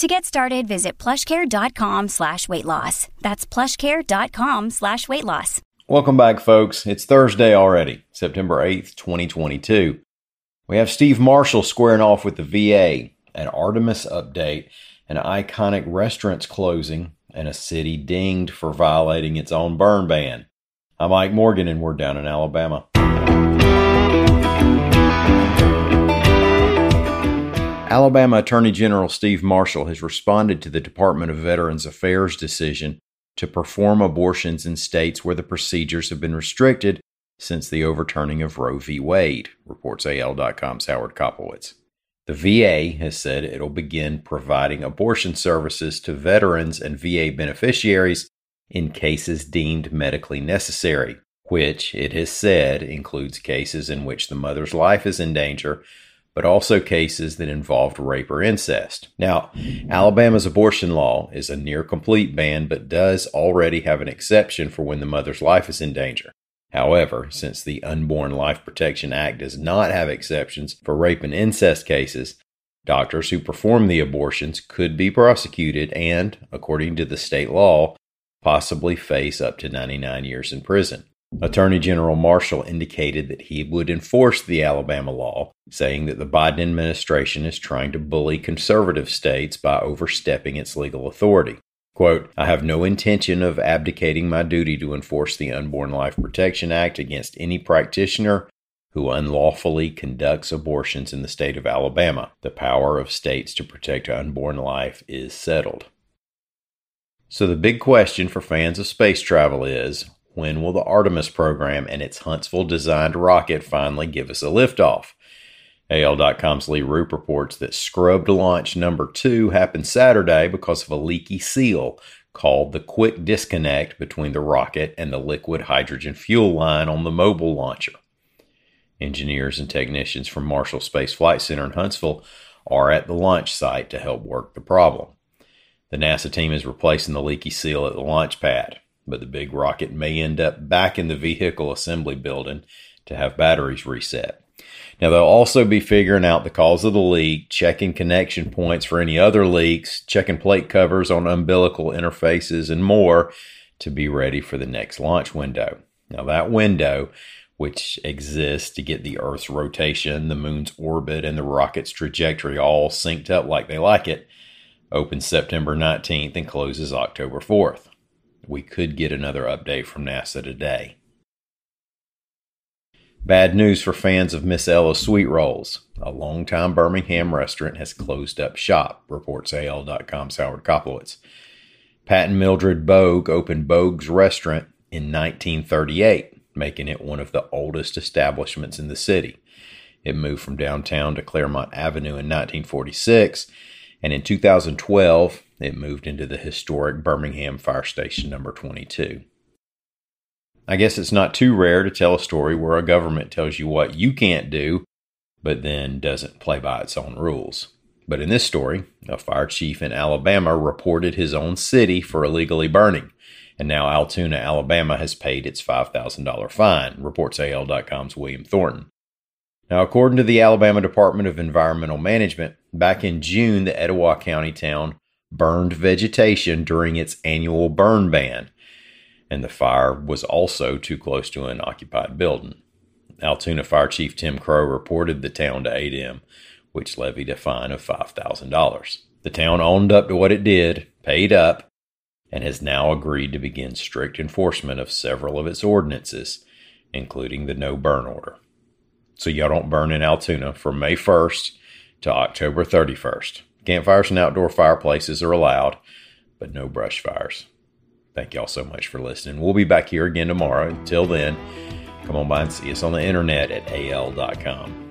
To get started, visit plushcare.com slash weight loss. That's plushcare.com slash weight loss. Welcome back, folks. It's Thursday already, September 8th, 2022. We have Steve Marshall squaring off with the VA, an Artemis update, an iconic restaurant's closing, and a city dinged for violating its own burn ban. I'm Mike Morgan, and we're down in Alabama. Alabama Attorney General Steve Marshall has responded to the Department of Veterans Affairs decision to perform abortions in states where the procedures have been restricted since the overturning of Roe v. Wade, reports AL.com's Howard Koplowitz. The VA has said it'll begin providing abortion services to veterans and VA beneficiaries in cases deemed medically necessary, which it has said includes cases in which the mother's life is in danger but also cases that involved rape or incest. Now, Alabama's abortion law is a near complete ban, but does already have an exception for when the mother's life is in danger. However, since the Unborn Life Protection Act does not have exceptions for rape and incest cases, doctors who perform the abortions could be prosecuted and, according to the state law, possibly face up to 99 years in prison. Attorney General Marshall indicated that he would enforce the Alabama law, saying that the Biden administration is trying to bully conservative states by overstepping its legal authority. Quote, I have no intention of abdicating my duty to enforce the Unborn Life Protection Act against any practitioner who unlawfully conducts abortions in the state of Alabama. The power of states to protect unborn life is settled. So, the big question for fans of space travel is when will the Artemis program and its Huntsville designed rocket finally give us a liftoff? AL.com's Lee Roop reports that scrubbed launch number two happened Saturday because of a leaky seal called the quick disconnect between the rocket and the liquid hydrogen fuel line on the mobile launcher. Engineers and technicians from Marshall Space Flight Center in Huntsville are at the launch site to help work the problem. The NASA team is replacing the leaky seal at the launch pad but the big rocket may end up back in the vehicle assembly building to have batteries reset. Now, they'll also be figuring out the cause of the leak, checking connection points for any other leaks, checking plate covers on umbilical interfaces, and more to be ready for the next launch window. Now, that window, which exists to get the Earth's rotation, the moon's orbit, and the rocket's trajectory all synced up like they like it, opens September 19th and closes October 4th we could get another update from NASA today. Bad news for fans of Miss Ella's Sweet Rolls. A longtime Birmingham restaurant has closed up shop, reports AL.com's Howard Koplowitz. Pat and Mildred Bogue opened Bogue's restaurant in 1938, making it one of the oldest establishments in the city. It moved from downtown to Clairmont Avenue in 1946, and in 2012, it moved into the historic Birmingham Fire Station number 22. I guess it's not too rare to tell a story where a government tells you what you can't do, but then doesn't play by its own rules. But in this story, a fire chief in Alabama reported his own city for illegally burning, and now Altoona, Alabama has paid its $5,000 fine, reports AL.com's William Thornton. Now, according to the Alabama Department of Environmental Management, back in June, the Etowah County town burned vegetation during its annual burn ban, and the fire was also too close to an occupied building. Altoona Fire Chief Tim Crow reported the town to ADEM, which levied a fine of $5,000. The town owned up to what it did, paid up, and has now agreed to begin strict enforcement of several of its ordinances, including the no burn order. So y'all don't burn in Altoona from May 1st to October 31st. Campfires and outdoor fireplaces are allowed, but no brush fires. Thank y'all so much for listening. We'll be back here again tomorrow. Until then, come on by and see us on the internet at al.com.